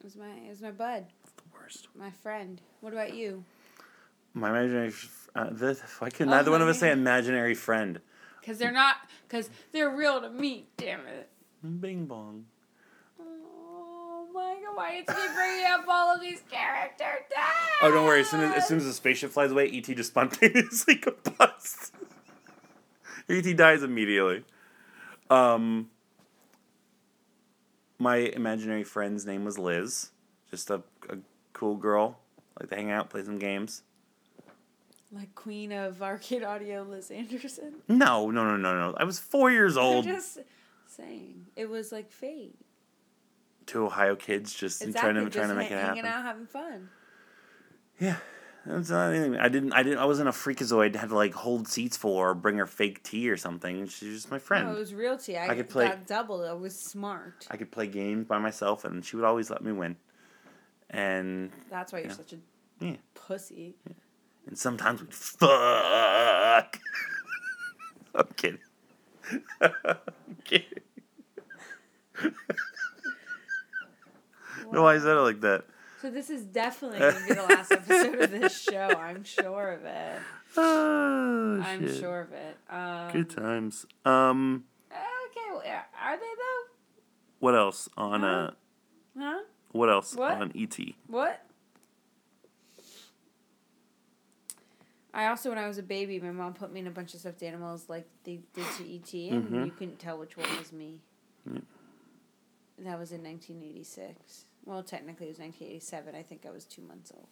It was my it was my bud, The worst. my friend. What about you? My imaginary. f- Uh, this, why could Oh, neither one of us say imaginary friend? Because they're not. Because they're real to me. Damn it. Bing bong. Oh my god! Why is he bringing up all of these characters? Oh, don't worry. As soon as, as soon as the spaceship flies away, ET just spontaneously [LAUGHS] combusts. ET dies immediately. Um, my imaginary friend's name was Liz. Just a, a cool girl. Like to hang out, play some games. Like Queen of Arcade Audio, Liz Anderson. No, no, no, no, no. I was four years I'm old. just saying. It was like fate. Two Ohio kids just Exactly. trying to trying to make it happen. hanging out, having fun. Yeah. That's not anything. I didn't. I didn't. I wasn't a freakazoid. to have to like hold seats for or bring her fake tea or something. She's just my friend. No, it was real tea. I, I could play- got double. I was smart. I could play games by myself, and she would always let me win. And That's why you're Yeah. such a Yeah. pussy. and sometimes we'd fuck. [LAUGHS] I'm kidding. [LAUGHS] I'm kidding. [LAUGHS] no, I said it like that. So this is definitely going to be the last episode of this show. I'm sure of it. Oh, [LAUGHS] I'm shit. sure of it. Um, Good times. Um, Okay, well, are they though? what else on uh? Huh? What else What? on ET? What? I also, when I was a baby, my mom put me in a bunch of stuffed animals like they did to ET, and Mhm. you couldn't tell which one was me. Yeah. that was in 1986. Well, technically it was 1987. I think I was two months old.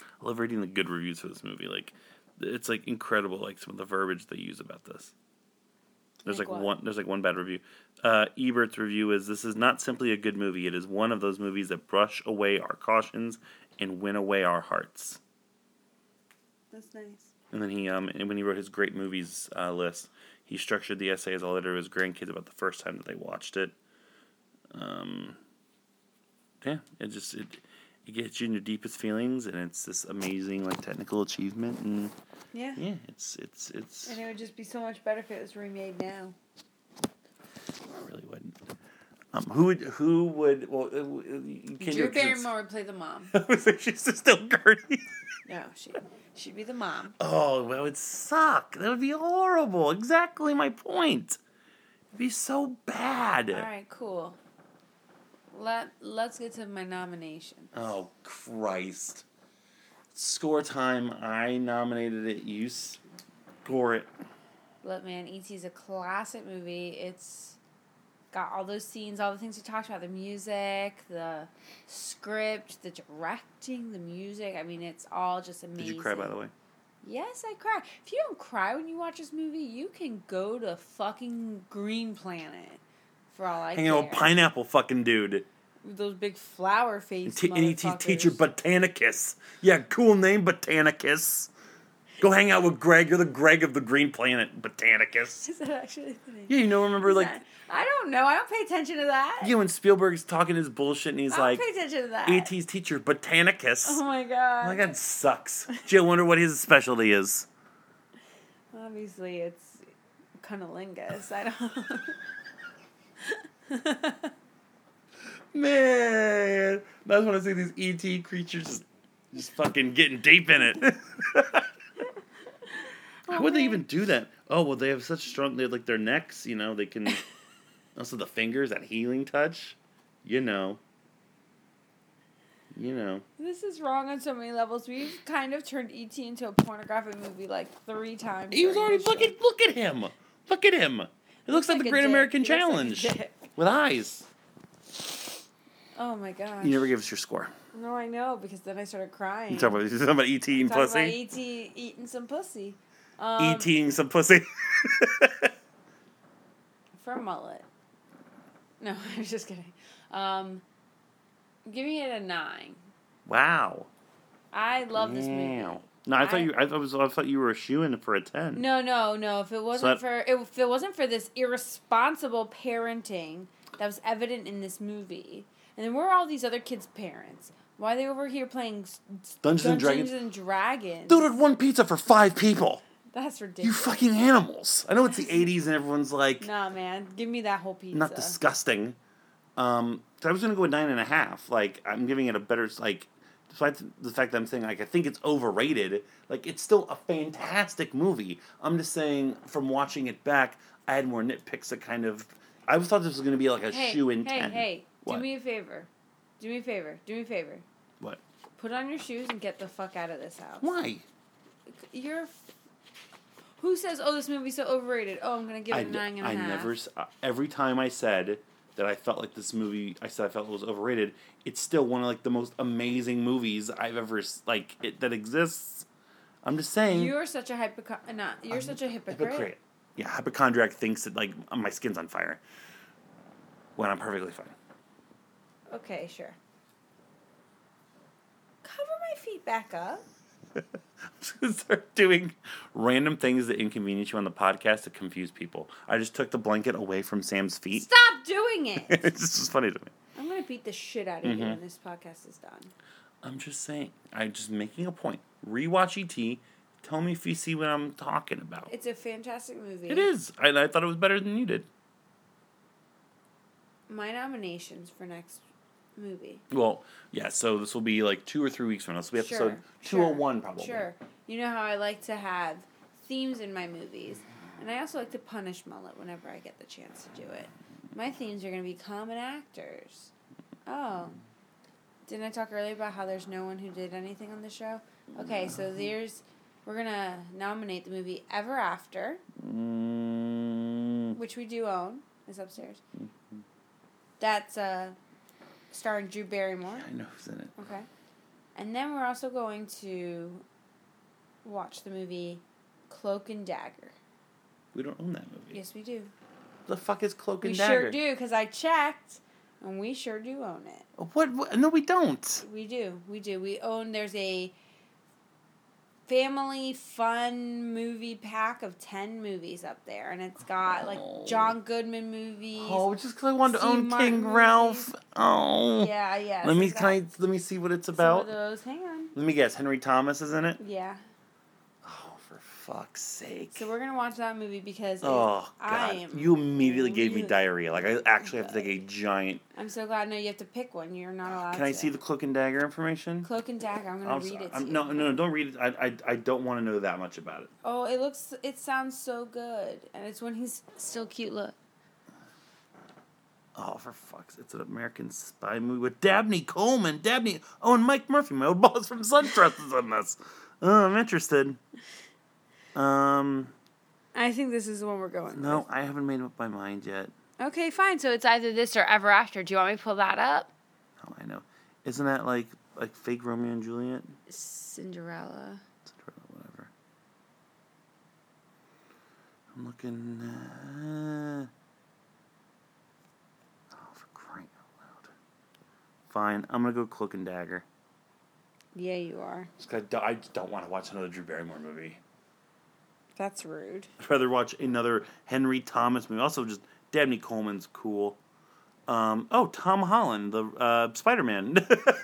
I love reading the good reviews for this movie. Like, it's like incredible. Like some of the verbiage they use about this. There's Like like, one. There's like one bad review. Uh, Ebert's review is: "This is not simply a good movie. It is one of those movies that brush away our cautions and win away our hearts." That's nice. And then he, um, and when he wrote his great movies uh, list, he structured the essay as a letter to his grandkids about the first time that they watched it. Um, yeah, it just it, it gets you in your deepest feelings, and it's this amazing like technical achievement, and Yeah. yeah, it's it's it's And it would just be so much better if it was remade now. I really wouldn't. Um, who would who would well? Uh, uh, you can't Drew do it 'cause it's- Barrymore would play the mom. [LAUGHS] I was like, she's still Gertie. No, she she'd be the mom. Oh, that would suck. That would be horrible. Exactly my point. It'd be so bad. All right, cool. Let Let's get to my nomination. Oh Christ! Score time. I nominated it. You score it. Look, man, E.T. is a classic movie. It's got all those scenes, all the things we talked about the music, the script, the directing, the music. I mean, it's all just amazing. Did you cry by the way? Yes, I cry. If you don't cry when you watch this movie, you can go to fucking Green Planet. For all I Hanging care. out with pineapple fucking dude. With those big flower face And, t- and he teacher Botanicus. Yeah, cool name Botanicus. Go hang out with Greg. You're the Greg of the Green Planet, Botanicus. Is that actually the name? Yeah, you know, remember like I don't know. I don't pay attention to that. you know when Spielberg's talking his bullshit and he's I don't like pay attention to that. AT's teacher Botanicus. Oh my god. Oh my god, sucks. Gee, I wonder what his specialty is. Obviously, it's cunnilingus. I don't. [LAUGHS] [LAUGHS] Man, that's when I see these ET creatures just, just fucking getting deep in it. [LAUGHS] How would they even do that? Oh well, they have such strong. They have like their necks. You know, they can. [LAUGHS] also, the fingers, that healing touch. You know. You know. this is wrong on so many levels. We've kind of turned ET into a pornographic movie like three times. He was already the look at him. Look at him. It looks, like, like the Great dick. American He looks Challenge. With eyes. Oh my gosh. You never give us your score. No, I know because then I started crying. You talking about, [LAUGHS] you talking about ET eating Talking pussy? about ET eating some pussy. Um, ET eating some pussy. [LAUGHS] for a mullet. No, [LAUGHS] I'm just kidding. Um, giving it a nine. wow. I love this movie. Wow. No, I thought you. I thought, was, I thought you were a shoe in for a ten. No, no, no. If it wasn't that- for if it wasn't for this irresponsible parenting that was evident in this movie, and then where are all these other kids' parents? Why are they over here playing s- s- Dungeons and Dungeons Dragons? and Dragons? Dude, had one pizza for five people. That's ridiculous. You fucking animals. I know it's the '80s and everyone's like Nah, man. Give me that whole pizza. not disgusting. Um, so I was gonna go with nine and a half. Like I'm giving it a better like. Despite the fact that I'm saying like I think it's overrated, like it's still a fantastic movie. I'm just saying from watching it back, I had more nitpicks that kind of. I thought this was gonna be like a Hey, shoe in hey, ten. hey! What? Do me a favor. Do me a favor. Do me a favor. What? Put on your shoes and get the fuck out of this house. Why? You're. Who says, "Oh, this movie's so overrated"? Oh, I'm gonna give it a nine and a I half. never. uh, Every time I said that I felt like this movie, I said I felt it was overrated. It's still one of like the most amazing movies I've ever like it, that exists. I'm just saying. You're such a hypocrite. Uh, not. You're I'm such a hypocrite. hypocrite. Yeah, hypochondriac thinks that like my skin's on fire when I'm perfectly fine. Okay, sure. Cover my feet back up. [LAUGHS] I'm just gonna start doing random things that inconvenience you on the podcast to confuse people. I just took the blanket away from Sam's feet. Stop doing it. [LAUGHS] it's just funny to me. I'm gonna beat the shit out of you Mhm. when this podcast is done. I'm just saying. I'm just making a point. Rewatch ET. Tell me if you see what I'm talking about. It's a fantastic movie. It is. I, I thought it was better than you did. My nominations for next movie. Well, yeah. So this will be like two or three weeks from now. This will be episode Sure, two hundred one probably. Sure. You know how I like to have themes in my movies, and I also like to punish mullet whenever I get the chance to do it. My themes are going to be common actors. Oh. Didn't I talk earlier about how there's no one who did anything on the show? Okay, so there's. We're going to nominate the movie Ever After, Mm, which we do own. It's upstairs. That's uh, starring Drew Barrymore. I know who's in it. Okay. And then we're also going to watch the movie Cloak and Dagger. We don't own that movie. Yes, we do. The fuck is Cloak We and Dagger? We sure do, because I checked, and we sure do own it. What, what? No, we don't. We do. We do. We own, there's a family fun movie pack of 10 movies up there, and it's got like Oh. John Goodman movies. Oh, just because I wanted to own Martin King movies. Ralph. Oh. Yeah, yeah. Let so me can I let me see what it's about. those. Hang on. Let me guess. Henry Thomas is in it. Yeah. Fuck's sake. So we're gonna watch that movie because Oh I god! am You immediately gave me diarrhea. Like I actually have to take a giant. I'm so glad. No, you have to pick one. You're not allowed. Can I to. see the cloak and dagger information? Cloak and Dagger? I'm gonna I'm read it. I'm- no, no, no! Don't read it. I, I, I don't want to know that much about it. Oh, it looks. It sounds so good, and it's when he's still cute. Look. Oh, for fuck's! It's an American spy movie with Dabney Coleman, Dabney. Oh, and Mike Murphy, my old [LAUGHS] boss from SunTrust, is in this. Oh, I'm interested. Um, I think this is the one we're going. no, I haven't made up my mind yet. Okay, fine. So it's either this or Ever After. Do you want me to pull that up? Oh, I know. Isn't that like like fake Romeo and Juliet? Cinderella. Cinderella, whatever. I'm looking. Uh, oh, for crying out loud! Fine, I'm gonna go Cloak and Dagger. Yeah, you are. Just 'cause I I don't want to watch another Drew Barrymore movie. That's rude. I'd rather watch another Henry Thomas movie. Also, just Dabney Coleman's cool. Um, oh, Tom Holland, the uh, Spider Man,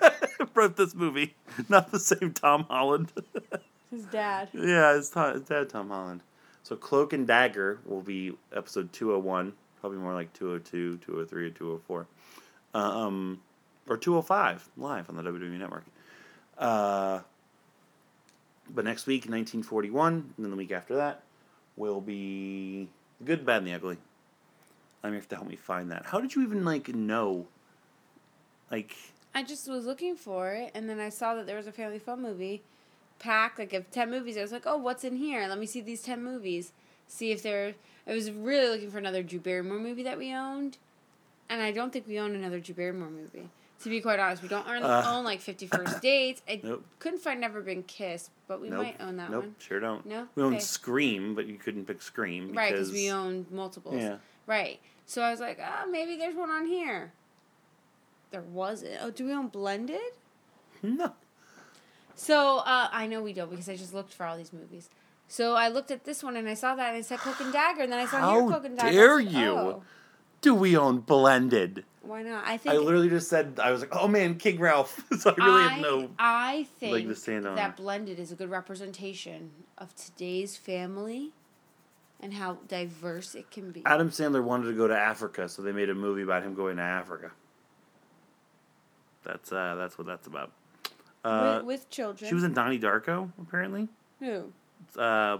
[LAUGHS] wrote this movie. [LAUGHS] Not the same Tom Holland. [LAUGHS] His dad. yeah, it's, Tom, it's dad Tom Holland. So Cloak and Dagger will be episode 201, probably more like 202, 203, or 204. Um, or 205, live on the WWE Network. Uh, but next week, 1941, and then the week after that, will be The Good, Bad, and the Ugly. I'm here to help me find that. How did you even, like, know? Like, I just was looking for it, and then I saw that there was a family fun movie pack, like of ten movies. I was like, oh, what's in here? Let me see these ten movies. See if there. I was really looking for another Drew Barrymore movie that we owned, and I don't think we own another Drew Barrymore movie. To be quite honest, we don't own, Uh. own like Fifty First [COUGHS] Dates. I Nope. couldn't find Never Been Kissed, but we nope. might own that nope, one. sure don't. No? We own Okay. Scream, but you couldn't pick Scream. Right, because because we own multiples. Yeah. Right. So I was like, oh, maybe there's one on here. There wasn't. Oh, do we own Blended? No. So uh, I know we don't because I just looked for all these movies. So I looked at this one and I saw that and I said Cloak and Dagger and then I saw How here Cloak and Dagger. dare said, you. "Oh, Do we own Blended? Why not? I think I literally just said I was like, oh man, King Ralph. [LAUGHS] so I really I, have no. I think leg to stand on. that Blended is a good representation of today's family and how diverse it can be. Adam Sandler wanted to go to Africa, so they made a movie about him going to Africa. That's uh, that's what that's about. Uh, with, with children. she was in Donnie Darko, apparently. Who? Uh,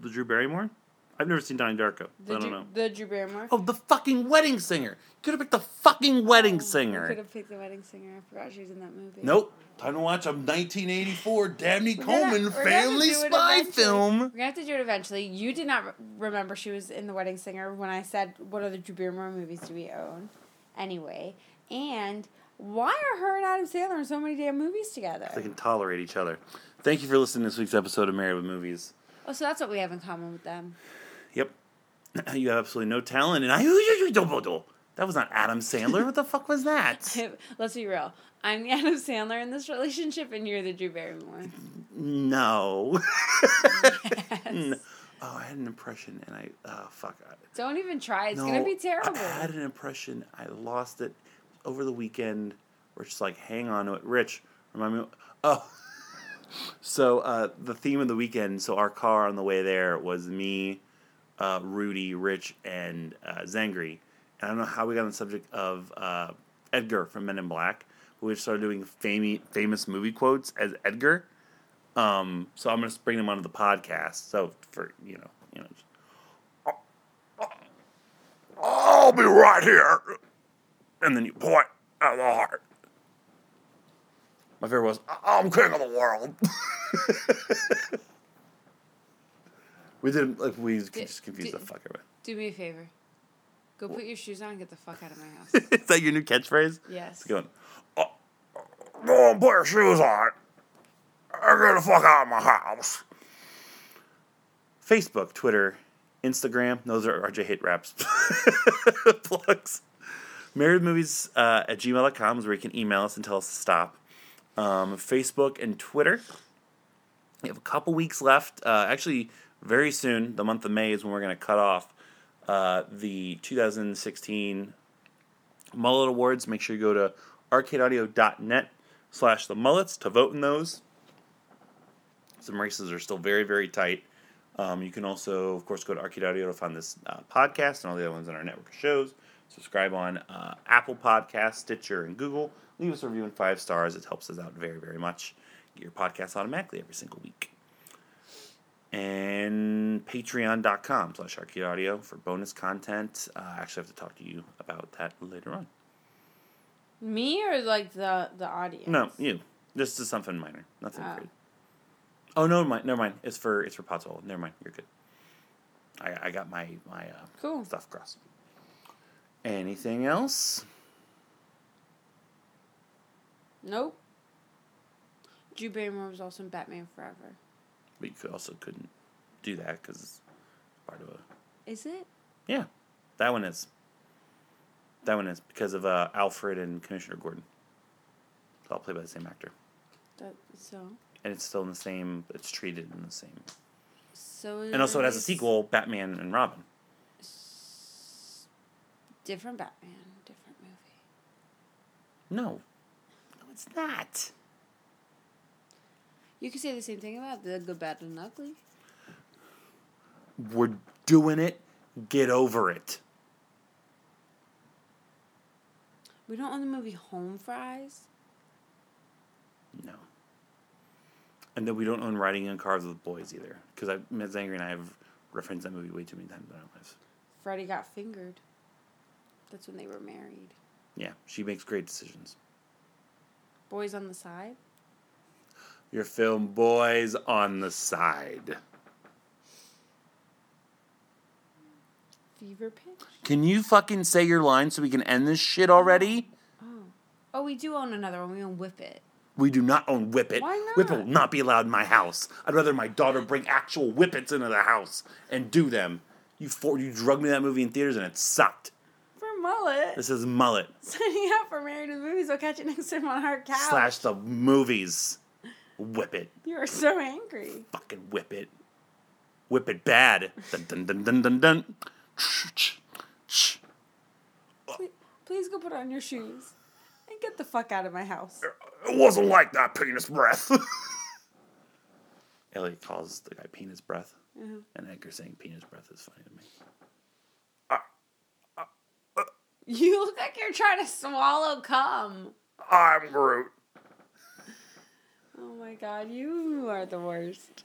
the Drew Barrymore. I've never seen Donnie Darko. The I don't Drew, know. The Drew Barrymore. Oh, the fucking wedding singer. Could have picked the fucking wedding oh, We could have picked the wedding singer. I forgot she was in that movie. Nope. Time to watch a 1984 Dabney We're Coleman gonna family spy film. We're gonna have to do it eventually. You did not re- remember she was in The Wedding Singer when I said, "What other Drew Barrymore movies do we own?" Anyway, and why are her and Adam Sandler in so many damn movies together? They can tolerate each other. Thank you for listening to this week's episode of Married with Movies. Oh, so that's what we have in common with them. [CLEARS THROAT] You have absolutely no talent, and I. [LAUGHS] That was not Adam Sandler. What the fuck was that? [LAUGHS] Let's be real. I'm the [LAUGHS] Adam Sandler in this relationship, and you're the Drew Barrymore. No. Yes. No. Oh, I had an impression, and I. Oh, fuck. Don't even try. It's no, gonna be terrible. I had an impression. I lost it over the weekend. We're just like, hang on to it. Rich, remind me. Oh. So uh, the theme of the weekend. So our car on the way there was me, uh, Rudy, Rich, and uh, Zangri. And I don't know how we got on the subject of uh, Edgar from Men in Black. We started doing famous famous movie quotes as Edgar. Um, so I'm gonna bring them onto the podcast. So for you know, you know. Just, I'll be right here. And then you point at the heart. My favorite was, I'm king of the world. [LAUGHS] we didn't. like we just confused do- the fuck out of it. Do me a favor. Go put your shoes on and get the fuck out of my [LAUGHS] house. Is that your new catchphrase? Yes. It's going. Oh, go and put your shoes on. And get the fuck out of my house. Facebook, Twitter, Instagram. Those are RJ Hate Raps [LAUGHS] plugs. Married Movies uh, at gmail.com is where you can email us and tell us to stop. Um, Facebook and Twitter. We have a couple weeks left. Uh, actually, very soon, the month of May is when we're going to cut off uh, the 2016 Mullet Awards. Make sure you go to arcadeaudio.net slash the mullets to vote in those. Some races are still very, very tight. Um, you can also, of course, go to Arcade Audio to find this uh, podcast and all the other ones on our network of shows. Subscribe on uh, Apple Podcasts, Stitcher, and Google. Leave us a review and five stars. It helps us out very, very much. Get your podcast automatically every single week. And patreon.com slash arcade audio for bonus content. Uh, I actually have to talk to you about that later on. Me or like the the audience? No, you. This is something minor. Nothing Oh. great. Oh no, mind. Never mind. It's for it's for Potsol. Never mind. You're good. I I got my my uh, Cool. stuff crossed. Anything else? Nope. Drew Barrymore was also in Batman Forever. But you could also couldn't do that because it's part of a Is it? yeah. That one is. That one is because of uh, Alfred and Commissioner Gordon. It's all played by the same actor, That so. and it's still in the same. It's treated in the same. So. And also, it has a sequel, Batman and Robin. Different Batman, different movie. No, no, it's not. You could say the same thing about the Good, Bad, and Ugly. We're doing it. Get over it. We don't own the movie Home Fries. No. And then we don't own riding in cars with boys either. Because Ms. Angry and I have referenced that movie way too many times in our lives. Freddie got fingered. That's when they were married. Yeah, she makes great decisions. Boys on the side. Your film Boys on the Side. Fever pitch. Can you fucking say your line so we can end this shit already? Oh, Oh, we do own another one. We own Whip It. We do not own Whip It. Why Whip It will not be allowed in my house. I'd rather my daughter bring actual Whippets into the house and do them. You for, you drugged me that movie in theaters and it sucked. For Mullet. This is Mullet [LAUGHS] Signing up for Married to the Movies. We'll catch you next time on our couch. slash the movies. Whip it. You are so angry. Fucking whip it. Whip it bad. Dun dun dun dun dun dun. Please, please go put on your shoes and get the fuck out of my house. It wasn't like that penis breath. [LAUGHS] Elliot calls the guy penis breath. Uh-huh. And Edgar saying penis breath is funny to me. Uh, uh, uh. You look like you're trying to swallow cum. I'm Groot. Oh my god, you are the worst.